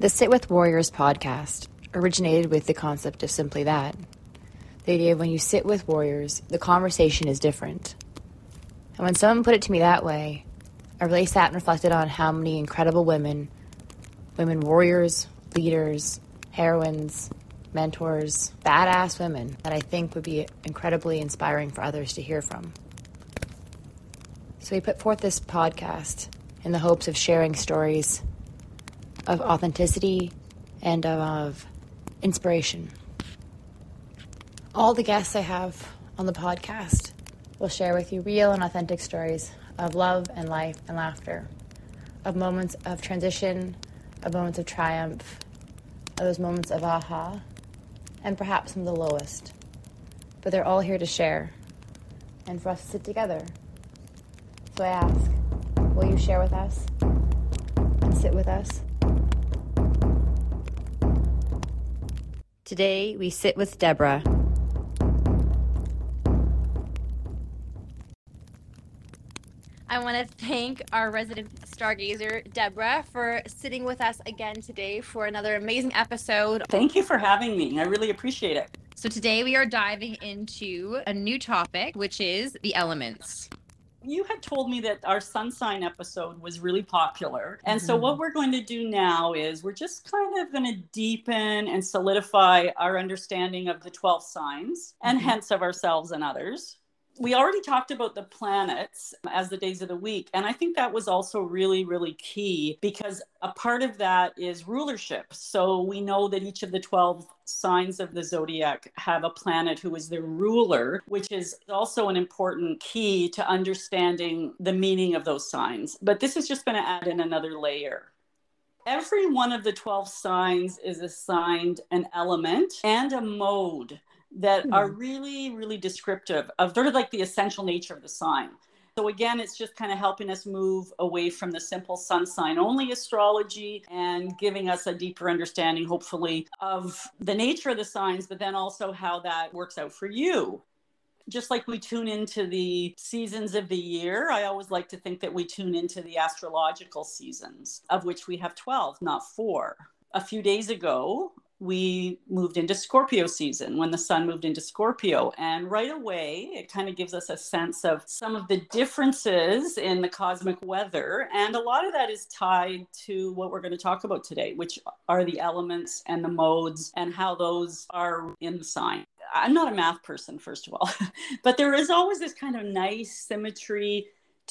The Sit with Warriors podcast originated with the concept of simply that. The idea of when you sit with warriors, the conversation is different. And when someone put it to me that way, I really sat and reflected on how many incredible women, women warriors, leaders, heroines, mentors, badass women that I think would be incredibly inspiring for others to hear from. So we put forth this podcast in the hopes of sharing stories of authenticity and of inspiration. All the guests I have on the podcast will share with you real and authentic stories of love and life and laughter, of moments of transition, of moments of triumph, of those moments of aha, and perhaps some of the lowest. But they're all here to share and for us to sit together. So I ask, will you share with us and sit with us? Today, we sit with Debra. I want to thank our resident stargazer, Debra, for sitting with us again today for another amazing episode. Thank you for having me. I really appreciate it. So, today we are diving into a new topic, which is the elements you had told me that our sun sign episode was really popular. And mm-hmm. so, what we're going to do now is we're just kind of going to deepen and solidify our understanding of the 12 signs and mm-hmm. hence of ourselves and others we already talked about the planets as the days of the week. And I think that was also really, really key because a part of that is rulership. So we know that each of the 12 signs of the zodiac have a planet who is their ruler, which is also an important key to understanding the meaning of those signs. But this is just going to add in another layer. Every one of the 12 signs is assigned an element and a mode that mm. are hmm. really, really descriptive of sort of like the essential nature of the sign. So again, it's just kind of helping us move away from the simple sun sign only astrology and giving us a deeper understanding, hopefully, of the nature of the signs, but then also how that works out for you. Just like we tune into the seasons of the year, I always like to think that we tune into the astrological seasons, of which we have 12, not four. A few days ago, we moved into Scorpio season when the sun moved into Scorpio. And right away, it kind of gives us a sense of some of the differences in the cosmic weather. And a lot of that is tied to what we're going to talk about today, which are the elements and the modes and how those are in the sign. I'm not a math person, first of all, but there is always this kind of nice symmetry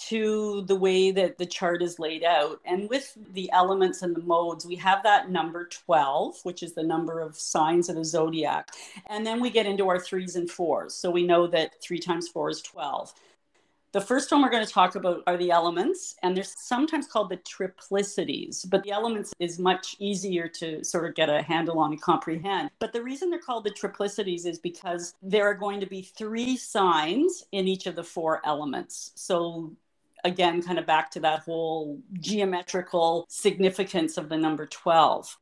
to the way that the chart is laid out. And with the elements and the modes, we have that number 12, which is the number of signs of the zodiac. And then we get into our threes and fours. So we know that three times four is 12. The first one we're going to talk about are the elements, and they're sometimes called the triplicities, but the elements is much easier to sort of get a handle on and comprehend. But the reason they're called the triplicities is because there are going to be three signs in each of the four elements. So again, kind of back to that whole geometrical significance of the number 12.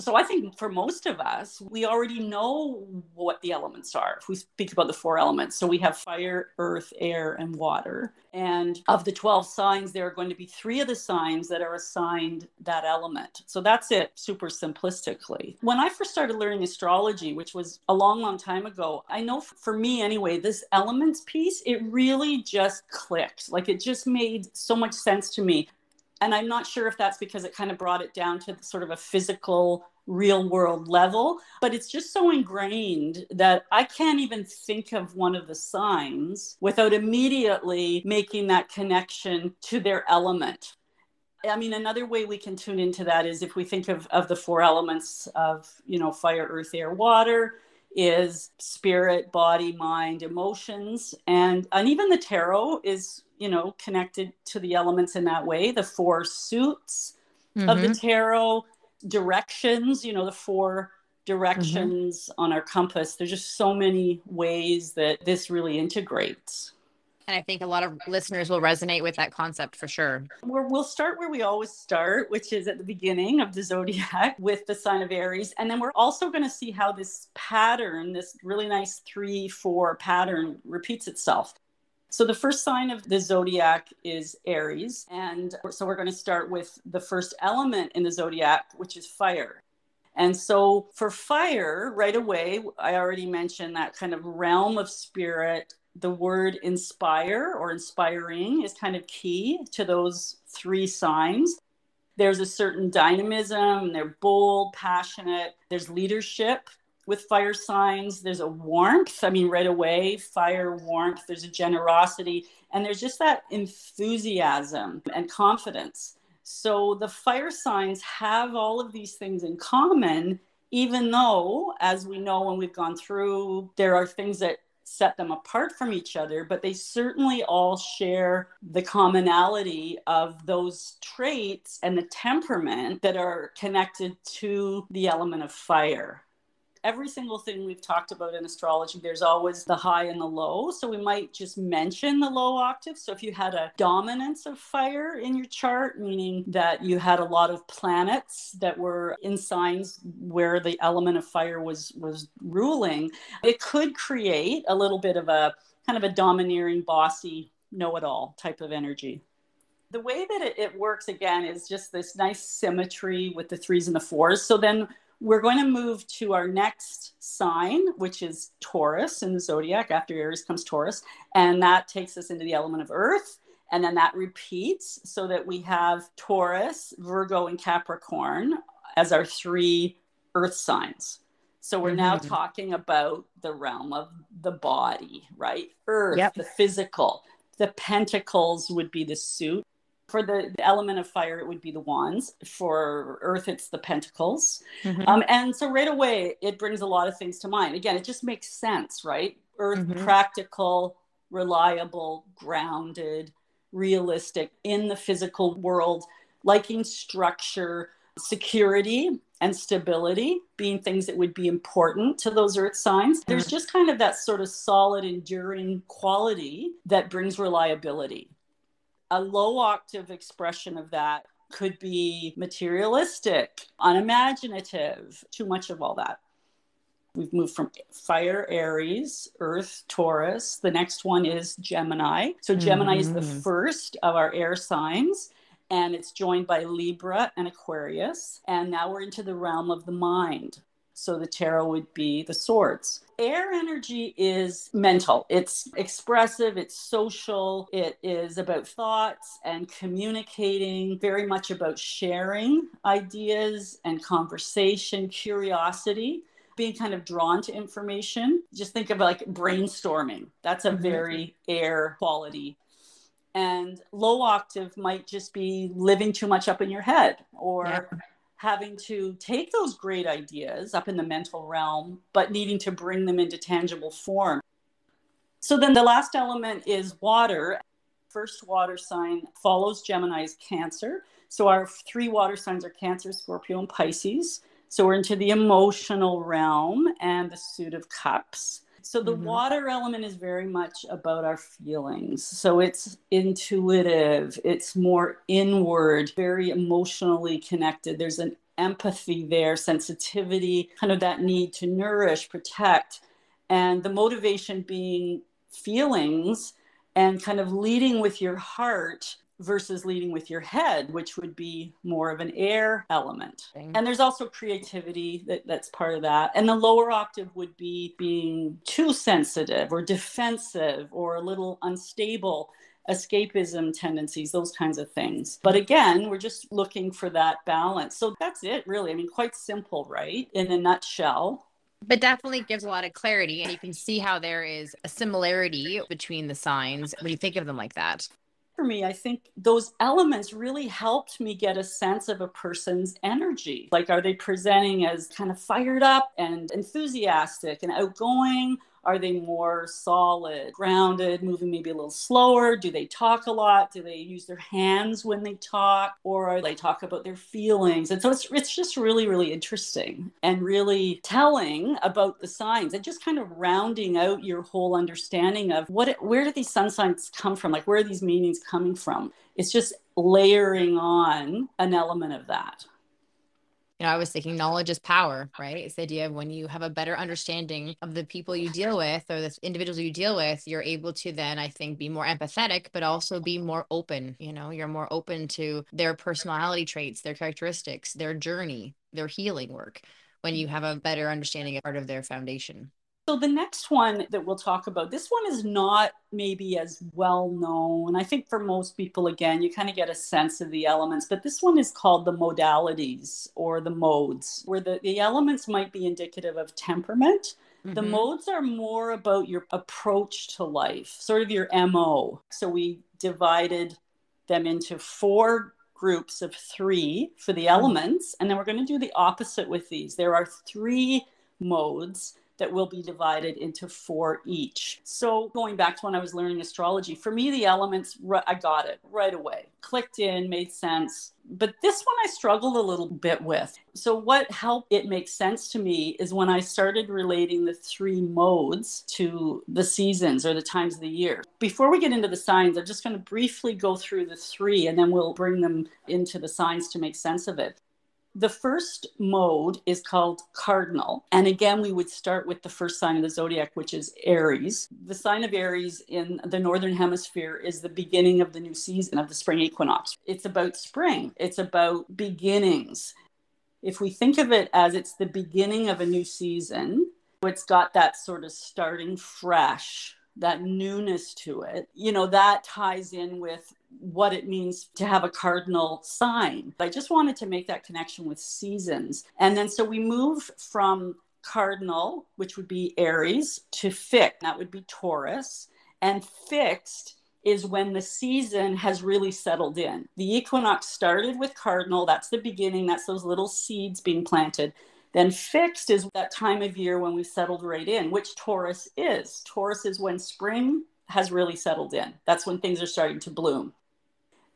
So I think for most of us, we already know what the elements are. If we speak about the four elements, so we have fire, earth, air, and water. And of the 12 signs, there are going to be three of the signs that are assigned that element. So that's it, super simplistically. When I first started learning astrology, which was a long, long time ago, I know for me anyway, this elements piece, it really just clicked. Like it just made so much sense to me and I'm not sure if that's because it kind of brought it down to sort of a physical, real world level, but it's just so ingrained that I can't even think of one of the signs without immediately making that connection to their element. I mean, another way we can tune into that is if we think of, of the four elements of, you know, fire, earth, air, water, is spirit, body, mind, emotions. And, and even the tarot is you know, connected to the elements in that way. The four suits mm-hmm. of the mm-hmm. tarot, directions, you know, the four directions mm-hmm. on our compass. There's just so many ways that this really integrates. And I think a lot of listeners will resonate with that concept for sure. we will start where we always start, which is at the beginning of the zodiac with the sign of Aries. And then we're also going to see how this pattern, this really nice three, four pattern, repeats itself. So the first sign of the zodiac is Aries. And so we're going to start with the first element in the zodiac, which is fire. And so for fire, right away, I already mentioned that kind of realm of spirit. The word inspire or inspiring is kind of key to those three signs. There's a certain dynamism, they're bold, passionate, there's leadership, with fire signs there's a warmth i mean right away fire warmth there's a generosity and there's just that enthusiasm and confidence so the fire signs have all of these things in common, even though, as we know when we've gone through, there are things that set them apart from each other, but they certainly all share the commonality of those traits and the temperament that are connected to the element of fire every single thing we've talked about in astrology, there's always the high and the low. So we might just mention the low octave. So if you had a dominance of fire in your chart, meaning that you had a lot of planets that were in signs where the element of fire was was ruling, it could create a little bit of a kind of a domineering, bossy, know-it-all type of energy the way that it, it, works again is just this nice symmetry with the threes and the fours. So then we're going to move to our next sign, which is Taurus in the zodiac. After Aries comes Taurus, and that takes us into the element of Earth. And then that repeats so that we have Taurus, Virgo, and Capricorn as our three Earth signs. So we're mm-hmm. now talking about the realm of the body, right? Earth, yep. the physical. The pentacles would be the suit for the, the, element of fire it would be the wands for earth it's the pentacles mm-hmm. um, and so right away it brings a lot of things to mind again it just makes sense right earth mm-hmm. practical reliable grounded realistic in the physical world liking structure security and stability being things that would be important to those earth signs mm-hmm. there's just kind of that sort of solid enduring quality that brings reliability a low octave expression of that could be materialistic, unimaginative, too much of all that. We've moved from fire, Aries, Earth, Taurus. The next one is Gemini. So, Gemini mm-hmm. is the mm-hmm. first of our air signs, and it's joined by Libra and Aquarius. And now we're into the realm of the mind. So the tarot would be the swords. Air energy is mental, it's expressive, it's social, it is about thoughts and communicating, very much about sharing ideas and conversation, curiosity being kind of drawn to information. Just think of like brainstorming. That's a mm-hmm. very air quality. And low octave might just be living too much up in your head or yeah having to take those great ideas up in the mental realm, but needing to bring them into tangible form. So then the last element is water. First water sign follows Gemini's Cancer. So our three water signs are Cancer, Scorpio, and Pisces. So we're into the emotional realm and the suit of cups. So the mm-hmm. water element is very much about our feelings. So it's intuitive, it's more inward, very emotionally connected. There's an empathy there, sensitivity, kind of that need to nourish, protect, and the motivation being feelings and kind of leading with your heart versus leading with your head, which would be more of an air element. And there's also creativity that, that's part of that. And the lower octave would be being too sensitive or defensive or a little unstable escapism tendencies, those kinds of things. But again, we're just looking for that balance. So that's it, really. I mean, quite simple, right? In a nutshell but definitely gives a lot of clarity and you can see how there is a similarity between the signs when you think of them like that for me, I think those elements really helped me get a sense of a person's energy. Like, are they presenting as kind of fired up and enthusiastic and outgoing? Are they more solid, grounded, moving maybe a little slower? Do they talk a lot? Do they use their hands when they talk? Or they talk about their feelings? And so it's, it's just really, really interesting and really telling about the signs and just kind of rounding out your whole understanding of what, where do these sun signs come from? Like, where are these meanings coming from? It's just layering on an element of that. Know, I was thinking knowledge is power, right? It's the idea of when you have a better understanding of the people you deal with or the individuals you deal with, you're able to then, I think, be more empathetic, but also be more open. You know, you're more open to their personality traits, their characteristics, their journey, their healing work when you have a better understanding of part of their foundation. So the next one that we'll talk about, this one is not maybe as well known. I think for most people, again, you kind of get a sense of the elements, but this one is called the modalities or the modes, where the, the elements might be indicative of temperament. Mm-hmm. The modes are more about your approach to life, sort of your MO. So we divided them into four groups of three for the mm-hmm. elements, and then we're going to do the opposite with these. There are three modes that will be divided into four each. So, going back to when I was learning astrology, for me, the elements, I got it right away, clicked in, made sense. But this one I struggled a little bit with. So, what helped it make sense to me is when I started relating the three modes to the seasons or the times of the year. Before we get into the signs, I'm just going to briefly go through the three and then we'll bring them into the signs to make sense of it. The first mode is called cardinal. And again, we would start with the first sign of the zodiac, which is Aries. The sign of Aries in the Northern Hemisphere is the beginning of the new season of the spring equinox. It's about spring, it's about beginnings. If we think of it as it's the beginning of a new season, it's got that sort of starting fresh that newness to it, you know, that ties in with what it means to have a cardinal sign. I just wanted to make that connection with seasons. And then so we move from cardinal, which would be Aries, to fixed, that would be Taurus. And fixed is when the season has really settled in. The equinox started with cardinal, that's the beginning, that's those little seeds being planted. Then fixed is that time of year when we've settled right in, which Taurus is. Taurus is when spring has really settled in. That's when things are starting to bloom.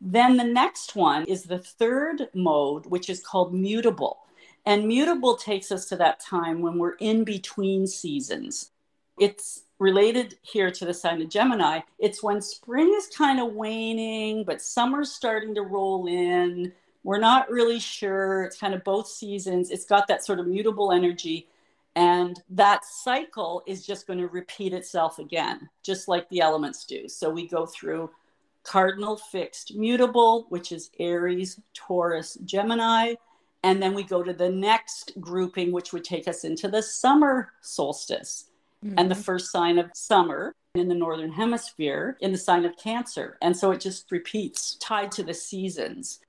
Then the next one is the third mode, which is called mutable. And mutable takes us to that time when we're in between seasons. It's related here to the sign of Gemini. It's when spring is kind of waning, but summer's starting to roll in. We're not really sure. It's kind of both seasons. It's got that sort of mutable energy. And that cycle is just going to repeat itself again, just like the elements do. So we go through cardinal fixed mutable, which is Aries, Taurus, Gemini. And then we go to the next grouping, which would take us into the summer solstice mm-hmm. and the mm-hmm. first sign of summer in the northern hemisphere in the sign of Cancer. And so it just repeats, tied to the seasons.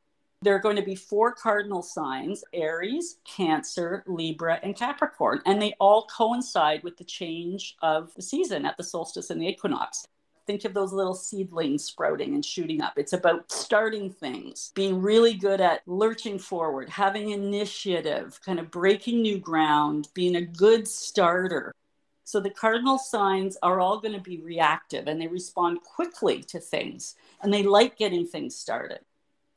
There are going to be four cardinal signs Aries, Cancer, Libra, and Capricorn. And they all coincide with the change of the season at the solstice and the equinox. Think of those little seedlings sprouting and shooting up. It's about starting things, being really good at lurching forward, having initiative, kind of breaking new ground, being a good starter. So the cardinal signs are all going to be reactive and they respond quickly to things and they like getting things started.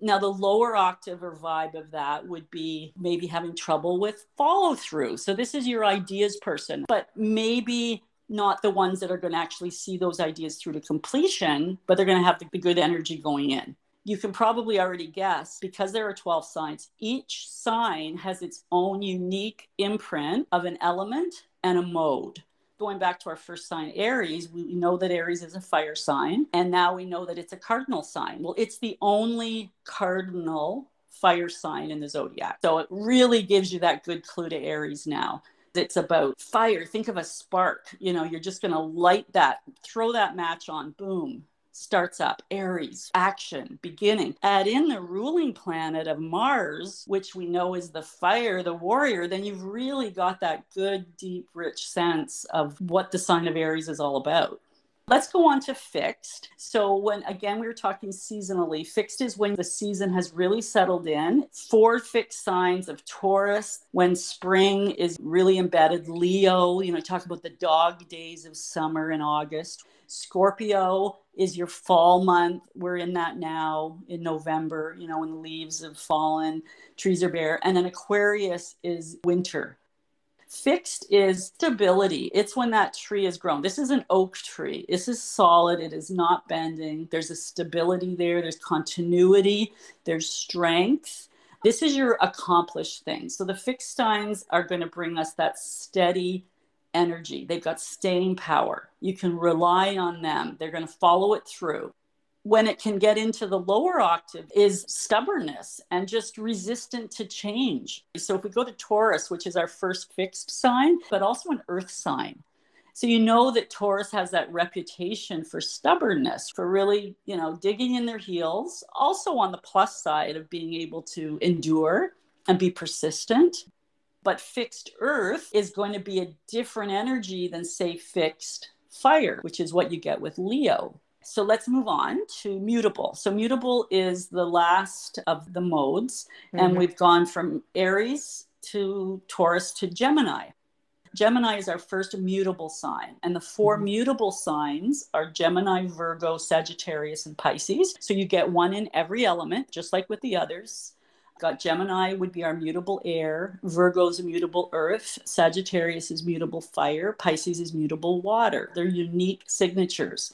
Now, the lower octave or vibe of that would be maybe having trouble with follow through. So, this is your ideas person, but maybe not the ones that are going to actually see those ideas through to completion, but they're going to have the, good energy going in. You can probably already guess because there are 12 signs, each sign has its own unique imprint of an element and a mode. Going back to our first sign, Aries, we know that Aries is a fire sign, and now we know that it's a cardinal sign. Well, it's the only cardinal fire sign in the zodiac. So it really gives you that good clue to Aries now it's about fire. Think of a spark. You know, you're just going to light that, throw that match on, boom, starts up. Aries, action, beginning. Add in the ruling planet of Mars, which we know is the fire, the warrior, then you've really got that good, deep, rich sense of what the sign of Aries is all about. Let's go on to fixed. So, when again we were talking seasonally, fixed is when the season has really settled in. Four fixed signs of Taurus, when spring is really embedded. Leo, you know, talk about the dog days of summer in August. Scorpio is your fall month. We're in that now in November, you know, when the leaves have fallen, trees are bare. And then Aquarius is winter. Fixed is stability. It's when that tree is grown. This is an oak tree. This is solid. It is not bending. There's a stability there. There's continuity. There's strength. This is your accomplished thing. So the fixed signs are going to bring us that steady energy. They've got staying power. You can rely on them. They're going to follow it through. When it can get into the lower octave is stubbornness and just resistant to change. So if we go to Taurus, which is our first fixed sign, but also an earth sign. So you know that Taurus has that reputation for stubbornness, for really, you know, digging in their heels, also on the plus side of being able to endure and be persistent. But fixed earth is going to be a different energy than, say, fixed fire, which is what you get with Leo. So let's move on to mutable. So mutable is the last of the modes, mm-hmm. and we've gone from Aries to Taurus to Gemini. Gemini is our first mutable sign, and the 4 mm-hmm. mutable signs are Gemini, Virgo, Sagittarius, and Pisces. So you get one in every element, just like with the others. Got Gemini would be our mutable air, Virgo's mutable earth, Sagittarius is mutable fire, Pisces is mutable water. They're unique signatures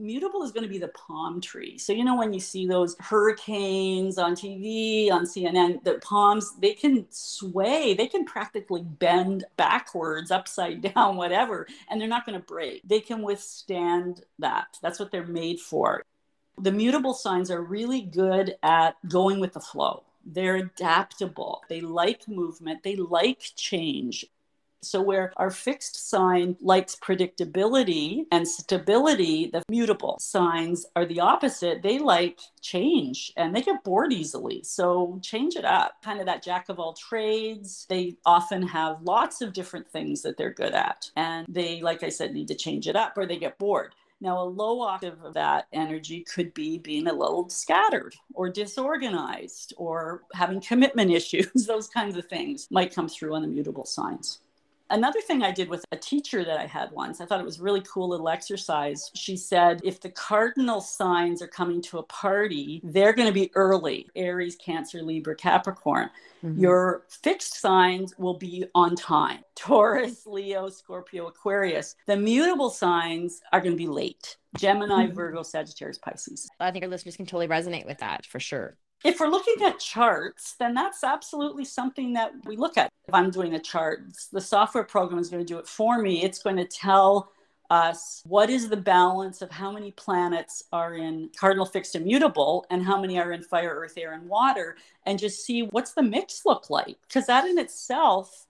mutable is going to be the palm tree. So, you know, when you see those hurricanes on TV, on CNN, the palms, they can sway, they can practically bend backwards, upside down, whatever, and they're not going to break. They can withstand that. That's what they're made for. The mutable signs are really good at going with the flow. They're adaptable. They like movement. They like change. So, where our fixed sign likes predictability and stability, the mutable signs are the opposite. They like change and they get bored easily. So, change it up. Kind of that jack of all trades. They often have lots of different things that they're good at. And they, like I said, need to change it up or they get bored. Now, a low octave of that energy could be being a little scattered or disorganized or having commitment issues. Those kinds of things might come through on the mutable signs. Another thing I did with a teacher that I had once, I thought it was really cool little exercise. She said, if the cardinal signs are coming to a party, they're going to be early Aries, Cancer, Libra, Capricorn. Mm-hmm. Your fixed signs will be on time Taurus, Leo, Scorpio, Aquarius. The mutable signs are going to be late Gemini, mm-hmm. Virgo, Sagittarius, Pisces. I think our listeners can totally resonate with that for sure if we're looking at charts, then that's absolutely something that we look at. If I'm doing a chart, the software program is going to do it for me. It's going to tell us what is the balance of how many planets are in cardinal fixed immutable and how many are in fire, earth, air, and water, and just see what's the mix look like. Because that in itself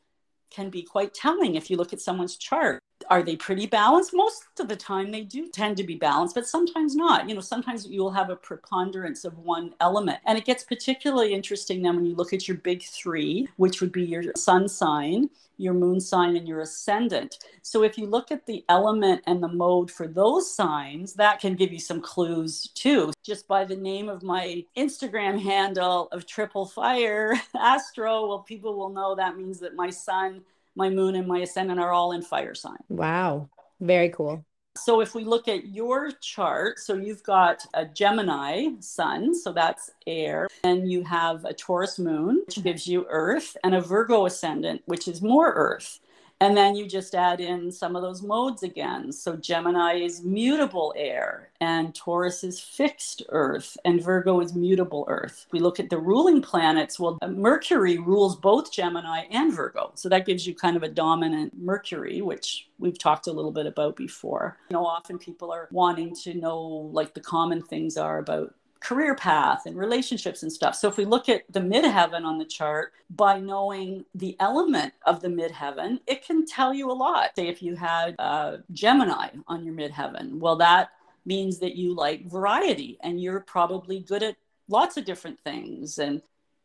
can be quite telling if you look at someone's chart. Are they pretty balanced? Most of the time they do tend to be balanced, but sometimes not. You know, sometimes you'll have a preponderance of one element. And it gets particularly interesting then when you look at your big three, which would be your sun sign, your moon sign and your ascendant. So if you look at the element and the mode for those signs, that can give you some clues too. Just by the name of my Instagram handle of Triple Fire Astro, well, people will know that means that my sun, my moon, and my ascendant are all in fire sign. Wow. Very cool. So if we look at your chart, so you've got a Gemini sun, so that's air, and you have a Taurus moon, which gives you earth, and a Virgo ascendant, which is more earth. And then you just add in some of those modes again. So Gemini is mutable air, and Taurus is fixed earth, and Virgo is mutable earth. We look at the ruling planets. Well, uh, Mercury rules both Gemini and Virgo. So that gives you kind of a dominant Mercury, which we've talked a little bit about before. You know, often people are wanting to know like the common things are about career path and relationships and stuff. So if we look at the midheaven on the chart, by knowing the element of the midheaven, it can tell you a lot. Say if you had uh, Gemini on your midheaven, well, that means that you like variety and you're probably good at lots of different things. And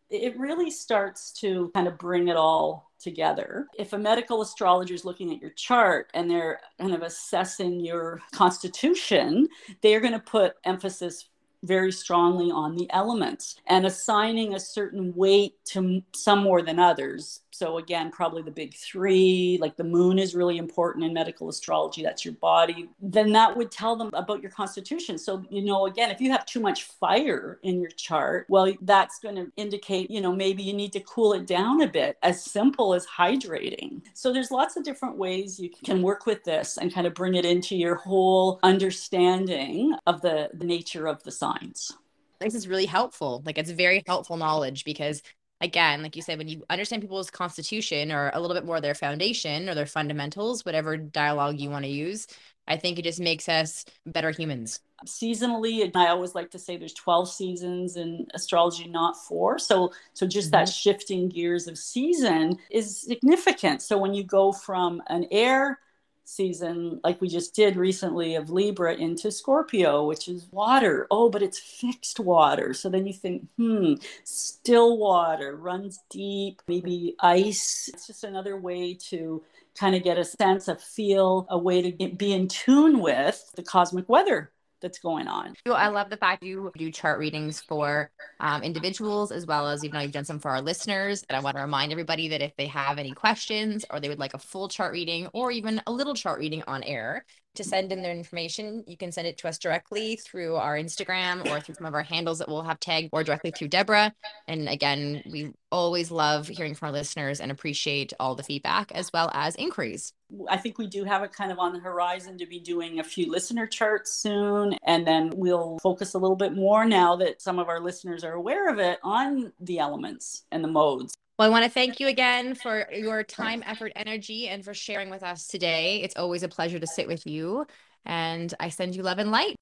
it really starts to kind of bring it all together. If a medical astrologer is looking at your chart and they're kind of assessing your constitution, they're going to put emphasis very strongly on the elements and assigning a certain weight to some more than others. So, again, probably the big three, like the moon is really important in medical astrology, that's your body. Then that would tell them about your constitution. So, you know, again, if you have too much fire in your chart, well, that's going to indicate, you know, maybe you need to cool it down a bit, as simple as hydrating. So, there's lots of different ways you can work with this and kind of bring it into your whole understanding of the, the nature of the signs. This is really helpful. Like, it's very helpful knowledge because again, like you said, when you understand people's constitution or a little bit more their foundation or their fundamentals, whatever dialogue you want to use, I think it just makes us better humans. Seasonally, I always like to say there's 12 seasons in astrology, not four. So, so just mm-hmm. that shifting gears of season is significant. So when you go from an air season, like we just did recently of Libra into Scorpio, which is water. Oh, but it's fixed water. So then you think, hmm, still water runs deep, maybe ice. It's just another way to kind of get a sense, a feel, a way to get, be in tune with the cosmic weather that's going on. I love the fact you do chart readings for um, individuals as well as even though you've done some for our listeners. And I want to remind everybody that if they have any questions or they would like a full chart reading or even a little chart reading on air, to send in their information, you can send it to us directly through our Instagram or through some of our handles that we'll have tagged or directly through Debra. And again, we always love hearing from our listeners and appreciate all the feedback as well as inquiries. I think we do have it kind of on the horizon to be doing a few listener charts soon. And then we'll focus a little bit more now that some of our listeners are aware of it on the elements and the modes. Well, I want to thank you again for your time, effort, energy, and for sharing with us today. It's always a pleasure to sit with you. And I send you love and light.